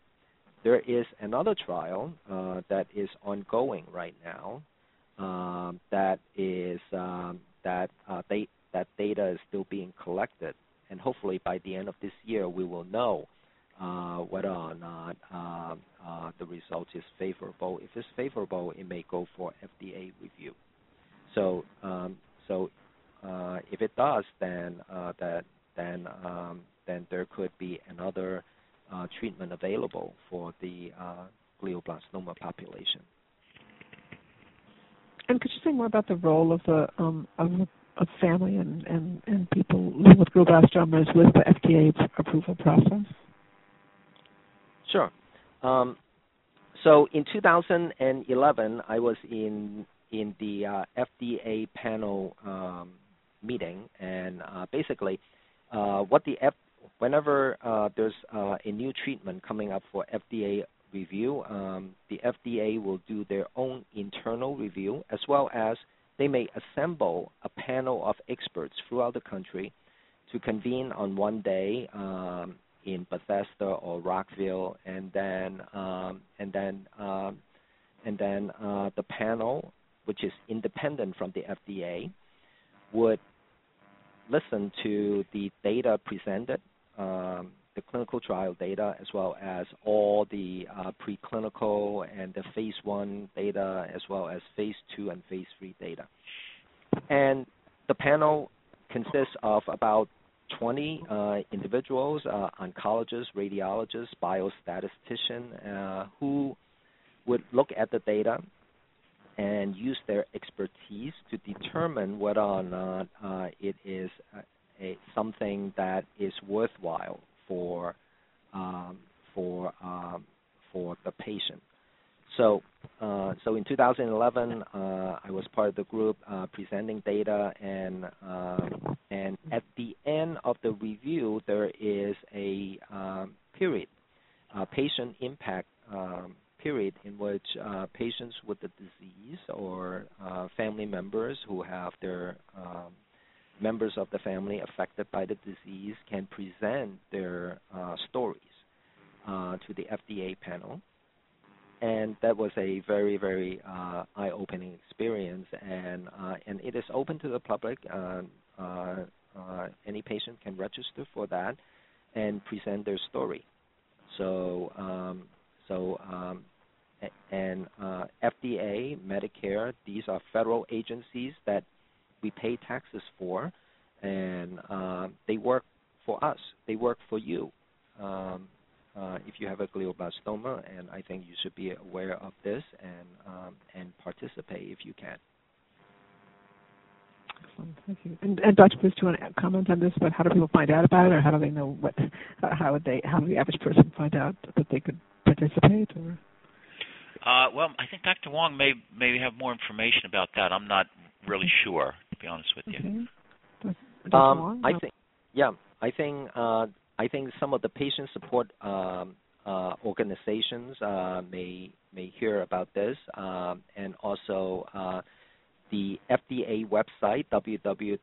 Speaker 4: There is another trial uh, that is ongoing right now um, that is um, that uh, they, that data is still being collected, and hopefully by the end of this year we will know uh, whether or not uh, uh, the result is favorable. If it's favorable, it may go for FDA review. So, um, so uh, if it does, then uh, that then um, then there could be another uh, treatment available for the glioblastoma population.
Speaker 2: And could you say more about the role of the um, of, of family and, and, and people living with glioblastomas with the FDA approval process?
Speaker 4: Sure. Um, so in 2011, I was in in the uh, FDA panel um, meeting, and uh, basically, uh, what the F- whenever uh, there's uh, a new treatment coming up for FDA review, um, the FDA will do their own internal review, as well as they may assemble a panel of experts throughout the country to convene on one day um, in Bethesda or Rockville, and then um, and then um, and then uh, the panel which is independent from the FDA, would listen to the data presented, um, the clinical trial data, as well as all the uh, preclinical and the phase one data, as well as phase two and phase three data. And the panel consists of about 20 uh, individuals, uh, oncologists, radiologists, biostatistician, uh, who would look at the data and use their expertise to determine whether or not it is something that is worthwhile for um, for um, for the patient. So, uh, so in 2011, uh, I was part of the group uh, presenting data, and um, and at the end of the review, there is a um, period, a patient impact um, period, in which uh, patients with the disease or uh, family members who have their um, members of the family affected by the disease can present their uh, stories to the FDA panel. And that was a very very uh, eye-opening experience. And uh, and it is open to the public. Uh, uh, uh any patient can register for that and present their story. So um, so um, and uh, FDA Medicare these are federal agencies that we pay taxes for and they work for us they work for you um, uh, if you have a glioblastoma, and I think you should be aware of this and um, and participate if you can.
Speaker 2: Excellent, thank you. And, and Dr. Bruce, do you want to comment on this? But how do people find out about it, or how do they know what? Uh, how would they? How does the average person find out that they could participate? Or
Speaker 3: uh, well, I think Dr. Wong may maybe have more information about that. I'm not really sure, to be honest with you.
Speaker 2: Okay. Dr. Um,
Speaker 4: I think, yeah, I think uh, I think some of the patient support um, uh, organizations uh, may may hear about this, um, and also uh, the FDA website www.fda.gov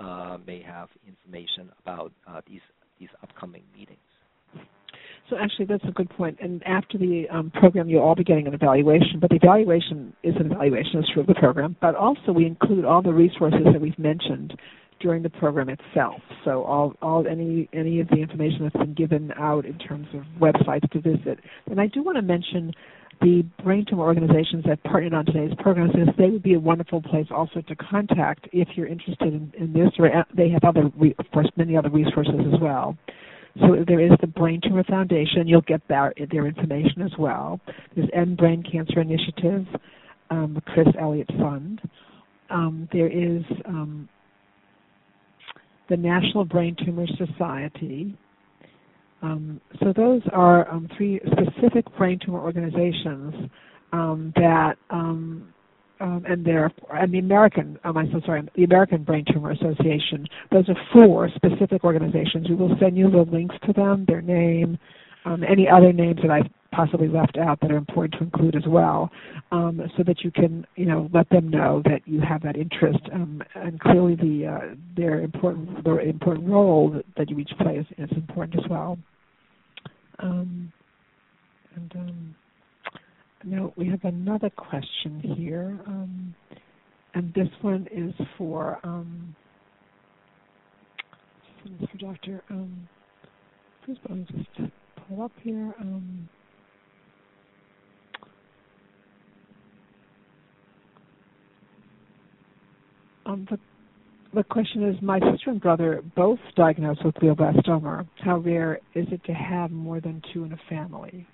Speaker 4: uh, may have information about uh, these these upcoming meetings.
Speaker 2: So actually, that's a good point. And after the um, program, you'll all be getting an evaluation. But the evaluation is an evaluation, it's of the program. But also, we include all the resources that we've mentioned during the program itself. So all, all any any of the information that's been given out in terms of websites to visit. And I do want to mention the brain tumor organizations that partnered on today's program since they would be a wonderful place also to contact if you're interested in, in this or they have other of course many other resources as well. So there is the Brain Tumor Foundation. You'll get their, their information as well. There's End Brain Cancer Initiative, um, the Chris Elliott Fund. Um, there is um, the National Brain Tumor Society. Um, so those are um, three specific brain tumor organizations um, that, um, um, and they're and the American, um, I'm so sorry, the American Brain Tumor Association. Those are four specific organizations. We will send you the links to them, their name, any other names that I've possibly left out that are important to include as well, um, so that you can, you know, let them know that you have that interest. Um, and clearly, the uh, their important their important role that, that you each play is, is important as well. Um, and now we have another question here, um, and this one is for um, for Dr. Um, first, me just pull up here. Um, Um, the, the question is, my sister and brother both diagnosed with glioblastoma. How rare is it to have more than two in a family?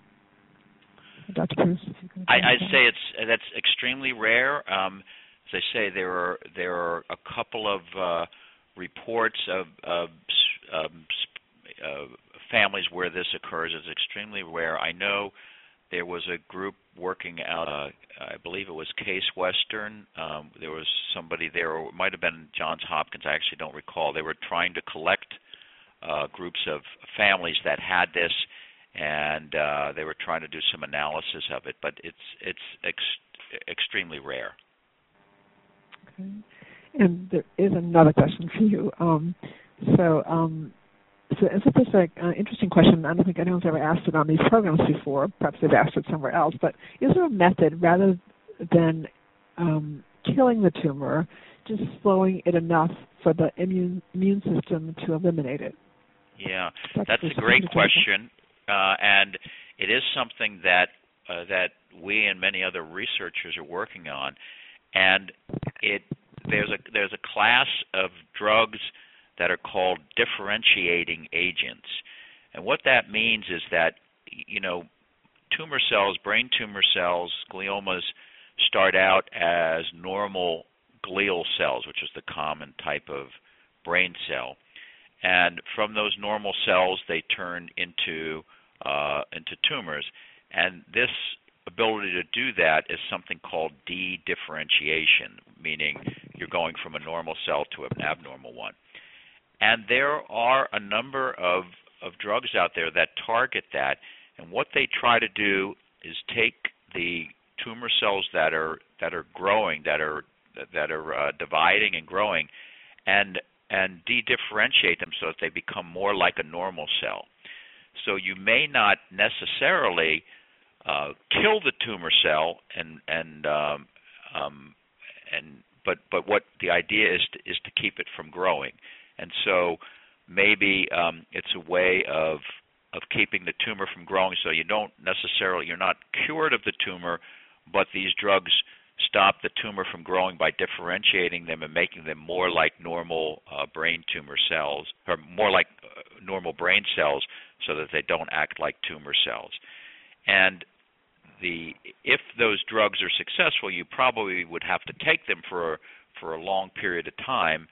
Speaker 2: Dr. Bruce,
Speaker 3: I, I'd say it's that's extremely rare. Um, as I say, there are there are a couple of uh, reports of, of um, uh, families where this occurs. It's extremely rare. I know there was a group working out. Uh, I believe it was Case Western. Um, there was somebody there, or it might have been Johns Hopkins. I actually don't recall. They were trying to collect uh, groups of families that had this, and uh, they were trying to do some analysis of it. But it's it's ex- extremely rare.
Speaker 2: Okay. And there is another question for you. Um, so um, so it's just an uh, interesting question. I don't think anyone's ever asked it on these programs before. Perhaps they've asked it somewhere else. But is there a method, rather than um, killing the tumor, just slowing it enough for the immune immune system to eliminate it?
Speaker 3: Yeah, that's, that's a great question, uh, and it is something that uh, that we and many other researchers are working on. And it there's a there's a class of drugs that are called differentiating agents, and what that means is that you know tumor cells, brain tumor cells, gliomas start out as normal glial cells, which is the common type of brain cell. And from those normal cells, they turn into uh, into tumors. And this ability to do that is something called de-differentiation, meaning you're going from a normal cell to an abnormal one. And there are a number of, of drugs out there that target that. And what they try to do is take the tumor cells that are that are growing, that are that are uh, dividing and growing, and and de-differentiate them so that they become more like a normal cell. So you may not necessarily uh, kill the tumor cell, and and um, um, and but but what the idea is to, is to keep it from growing, and so maybe um, it's a way of of keeping the tumor from growing. So you don't necessarily you're not cured of the tumor, but these drugs stop the tumor from growing by differentiating them and making them more like normal uh, brain tumor cells, or more like uh, normal brain cells, so that they don't act like tumor cells. And the if those drugs are successful, you probably would have to take them for for a long period of time,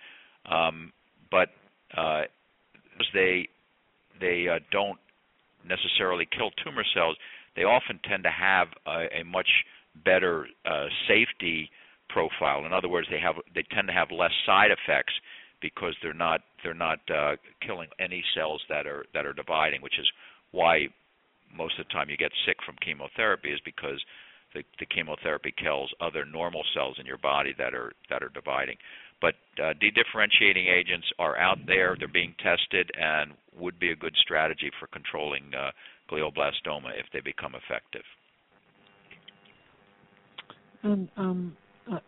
Speaker 3: um, but uh, they they uh, don't necessarily kill tumor cells. They often tend to have a, a much better uh, safety profile. In other words, they have they tend to have less side effects because they're not they're not uh, killing any cells that are that are dividing, which is why most of the time you get sick from chemotherapy is because the, the chemotherapy kills other normal cells in your body that are that are dividing. But uh, de-differentiating agents are out there; they're being tested and would be a good strategy for controlling uh, glioblastoma if they become effective.
Speaker 2: And um, uh,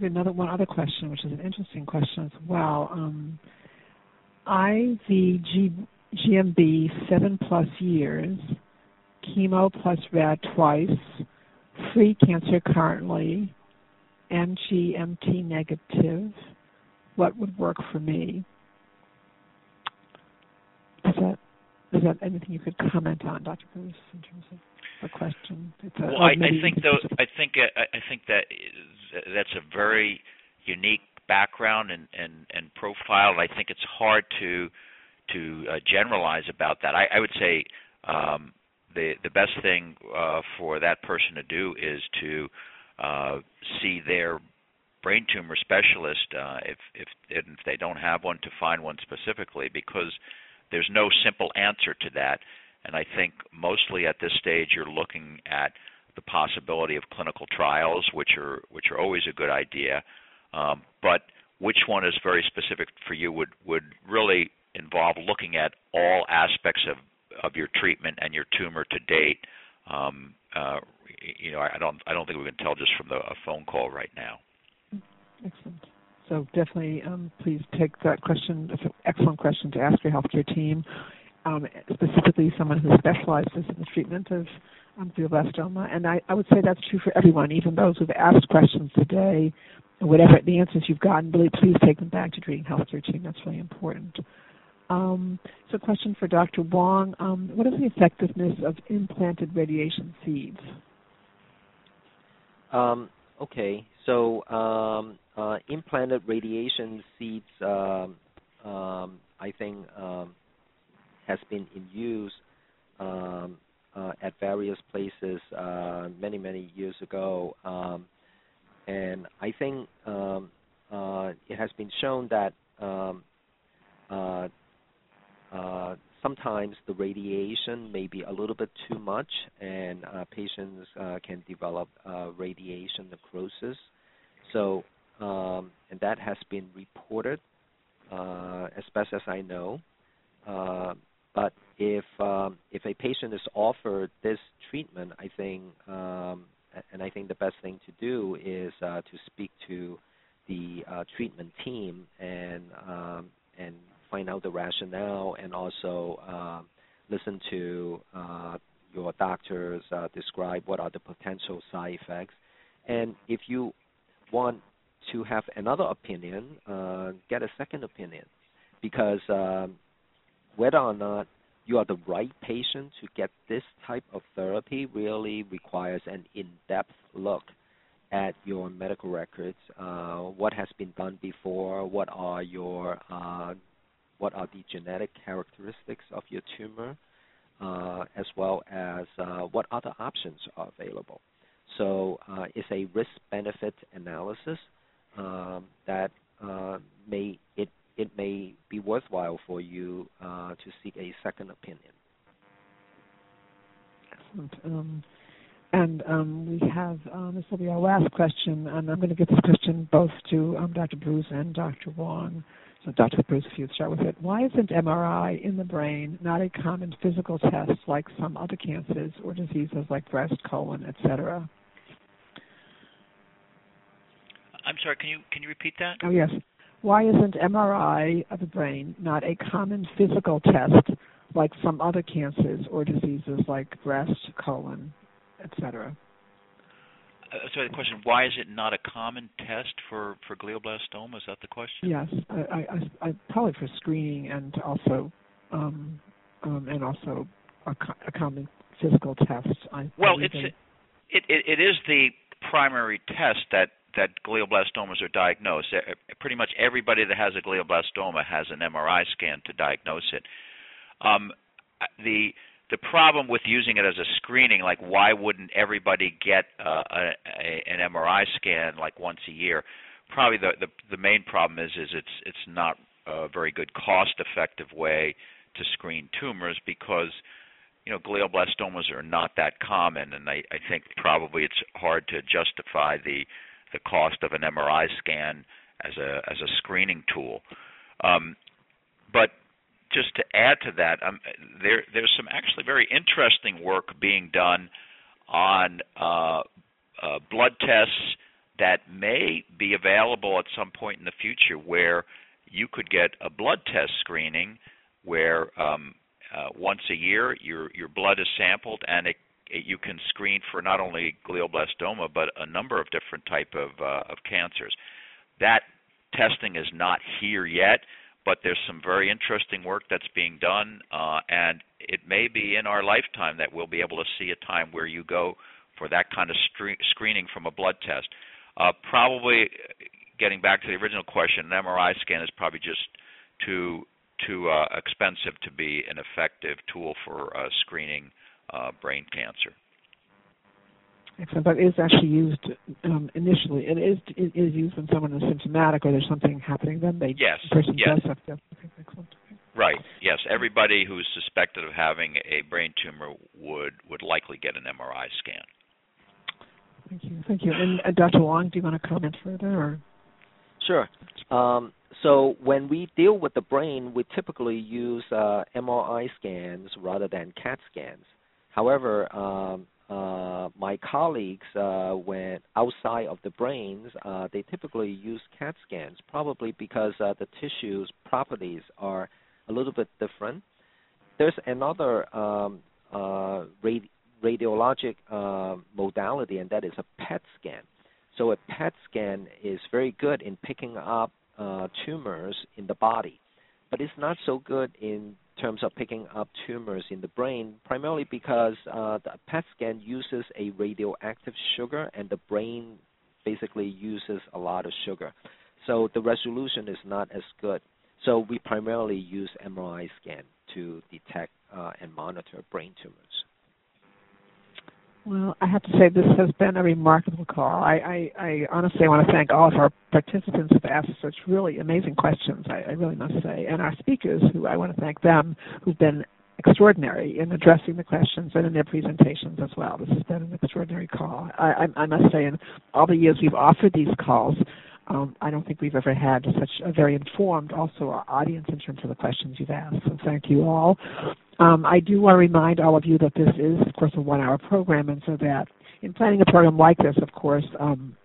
Speaker 2: another one other question, which is an interesting question as well. Um, GMB seven plus years, chemo plus rad twice, free cancer currently, MGMT negative. What would work for me? Is that is that anything you could comment on, Dr. Bruce, in terms of a question?
Speaker 3: It's a, well, I, I think though I think uh, I think that that's a very unique background and, and, and profile, and I think it's hard to to uh, generalize about that. I, I would say um, the the best thing uh, for that person to do is to uh, see their brain tumor specialist uh, if if if they don't have one to find one specifically because there's no simple answer to that. And I think mostly at this stage you're looking at the possibility of clinical trials, which are which are always a good idea. Um, but which one is very specific for you would would really involve looking at all aspects of of your treatment and your tumor to date. Um, uh, you know, I don't I don't think we can tell just from the a phone call right now.
Speaker 2: Excellent. So definitely, um, please take that question. It's an excellent question to ask your healthcare team, um, specifically someone who specializes in the treatment of um, glioblastoma. And I, I would say that's true for everyone, even those who've asked questions today. Whatever the answers you've gotten, really please take them back to treating healthcare team. That's really important. Um, so, question for Dr. Wong: um, What is the effectiveness of implanted radiation seeds?
Speaker 4: Um, okay, so um, uh, implanted radiation seeds, um, um, I think, has been in use um, uh, at various places uh, many, many years ago. Um, and I think um, uh, it has been shown that uh, uh, sometimes the radiation may be a little bit too much, and uh, patients can develop radiation necrosis. So, um, and that has been reported, as best as I know. But if um, if a patient is offered this treatment, I think, um, and and I think the best thing to do is uh, to speak to the uh, treatment team and um, and find out the rationale, and also uh, listen to uh, your doctors uh, describe what are the potential side effects. And if you want to have another opinion, uh, get a second opinion, because um, whether or not you are the right patient to get this type of therapy really requires an in-depth look at your medical records, uh, what has been done before, what are your uh, what are the genetic characteristics of your tumor, uh, as well as uh, what other options are available. So uh, it's a risk-benefit analysis um, that uh, may it it may be worthwhile for you to seek a second opinion.
Speaker 2: Excellent. Um, and um, we have um, this will be our last question, and I'm going to give this question both to um, Dr. Bruce and Dr. Wong. So, Dr. Bruce, if you'd start with it. Why isn't MRI in the brain not a common physical test like some other cancers or diseases like breast, colon, etc.?
Speaker 3: I'm sorry. Can you can you repeat that?
Speaker 2: Oh yes. Why isn't MRI of the brain not a common physical test like some other cancers or diseases like breast, colon, etc.
Speaker 3: Uh, sorry, the question: Why is it not a common test for for glioblastoma? Is that the question?
Speaker 2: Yes, I, I, I probably for screening and also um, um, and also a, a, common physical test. I
Speaker 3: well, it's it, it it is the primary test that that glioblastomas are diagnosed. Pretty much everybody that has a glioblastoma has an MRI scan to diagnose it. Um, the the problem with using it as a screening, like why wouldn't everybody get uh, a, a, an MRI scan like once a year? Probably the, the the main problem is is it's it's not a very good cost effective way to screen tumors because you know glioblastomas are not that common, and I, I think probably it's hard to justify the the cost of an MRI scan as a as a screening tool. Um, but just to add to that, um, there there's some actually very interesting work being done on uh, uh, blood tests that may be available at some point in the future, where you could get a blood test screening, where um, uh, once a year your your blood is sampled and it, you can screen for not only glioblastoma but a number of different type of uh, of cancers. That testing is not here yet but there's some very interesting work that's being done, uh, and it may be in our lifetime that we'll be able to see a time where you go for that kind of stre- screening from a blood test. Uh, probably, getting back to the original question, an MRI scan is probably just too too uh, expensive to be an effective tool for uh, screening uh, brain cancer.
Speaker 2: Excellent, but it is actually used um, initially. It is it is used when someone is symptomatic or there's something happening. Then they
Speaker 3: yes,
Speaker 2: the person
Speaker 3: yes.
Speaker 2: does have to. Okay, excellent.
Speaker 3: Right. Yes. Everybody who's suspected of having a brain tumor would would likely get an MRI scan.
Speaker 2: Thank you. Thank you. And uh, Dr. Wong, do you want to comment further? Or?
Speaker 4: Sure. Um, so when we deal with the brain, we typically use uh, MRI scans rather than CAT scans. However, um, uh, my colleagues, uh, when outside of the brains, uh, they typically use CAT scans, probably because uh, the tissue's properties are a little bit different. There's another um, uh, radi- radiologic uh, modality, and that is a PET scan. So a PET scan is very good in picking up tumors in the body, but it's not so good in terms of picking up tumors in the brain, primarily because uh, the PET scan uses a radioactive sugar, and the brain basically uses a lot of sugar. So the resolution is not as good. So we primarily use MRI scan to detect uh, and monitor brain tumors.
Speaker 2: Well, I have to say this has been a remarkable call. I, I, I honestly want to thank all of our participants who've asked such really amazing questions. I, I really must say, and our speakers, who I want to thank them, who've been extraordinary in addressing the questions and in their presentations as well. This has been an extraordinary call. I, I, I must say, in all the years we've offered these calls, um, I don't think we've ever had such a very informed, also our audience in terms of the questions you've asked. So thank you all. Um, I do want to remind all of you that this is, of course, a one-hour program, and so that in planning a program like this, of course, um,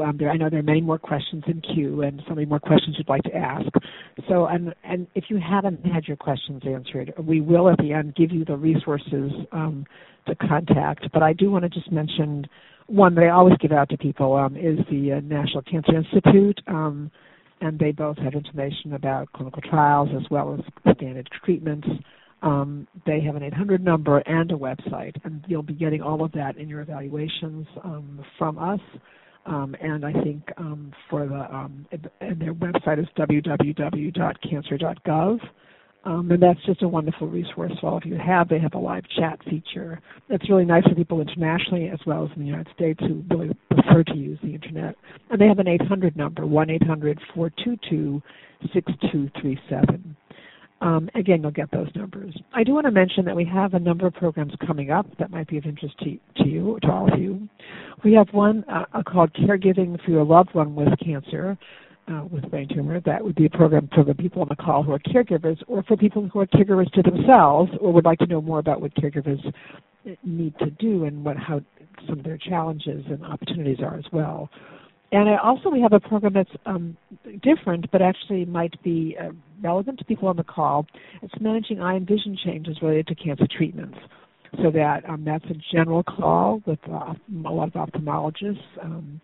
Speaker 2: um, there, I know there are many more questions in queue, and so many more questions you'd like to ask. So, and and if you haven't had your questions answered, we will at the end give you the resources um, to contact. But I do want to just mention one that I always give out to people um, is the uh, National Cancer Institute, um, and they both have information about clinical trials as well as standard treatments. Um, they have an 800 number and a website, and you'll be getting all of that in your evaluations um, from us. Um, and I think um, for the and their website is www.cancer.gov. Um, and that's just a wonderful resource for all of you have. They have a live chat feature. That's really nice for people internationally as well as in the United States who really prefer to use the internet. And they have an 800 number, 1 800 422 6237. Um, again, you'll get those numbers. I do want to mention that we have a number of programs coming up that might be of interest to, to you, to all of you. We have one uh, called Caregiving for Your Loved One with Cancer, uh, with brain tumor. That would be a program for the people on the call who are caregivers, or for people who are caregivers to themselves, or would like to know more about what caregivers need to do and what how some of their challenges and opportunities are as well. And I also we have a program that's um, different, but actually might be uh, relevant to people on the call. It's managing eye and vision changes related to cancer treatments. So that um, that's a general call with uh, a lot of ophthalmologists. Um,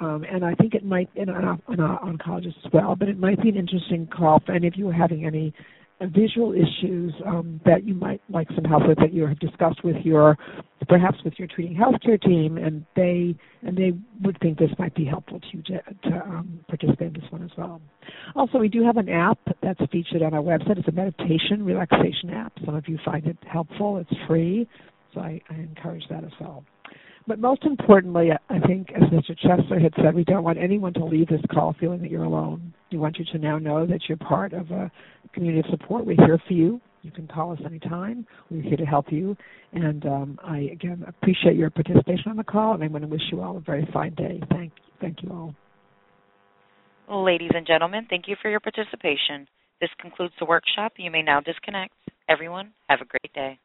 Speaker 2: um, and I think it might, and an, oncologist as well, but it might be an interesting call for any of you having any visual issues um, that you might like some help with that you have discussed with your perhaps with your treating healthcare team and they and they would think this might be helpful to you to, to um, participate in this one as well. Also, we do have an app that's featured on our website. It's a meditation relaxation app. Some of you find it helpful. It's free, so I, I encourage that as well. But most importantly, I think, as Mr. Chesler had said, we don't want anyone to leave this call feeling that you're alone. We want you to now know that you're part of a community of support. We're here for you. You can call us anytime. We're here to help you. And um, I, again, appreciate your participation on the call, and I want to wish you all a very fine day. Thank, thank you all.
Speaker 1: Ladies and gentlemen, thank you for your participation. This concludes the workshop. You may now disconnect. Everyone, have a great day.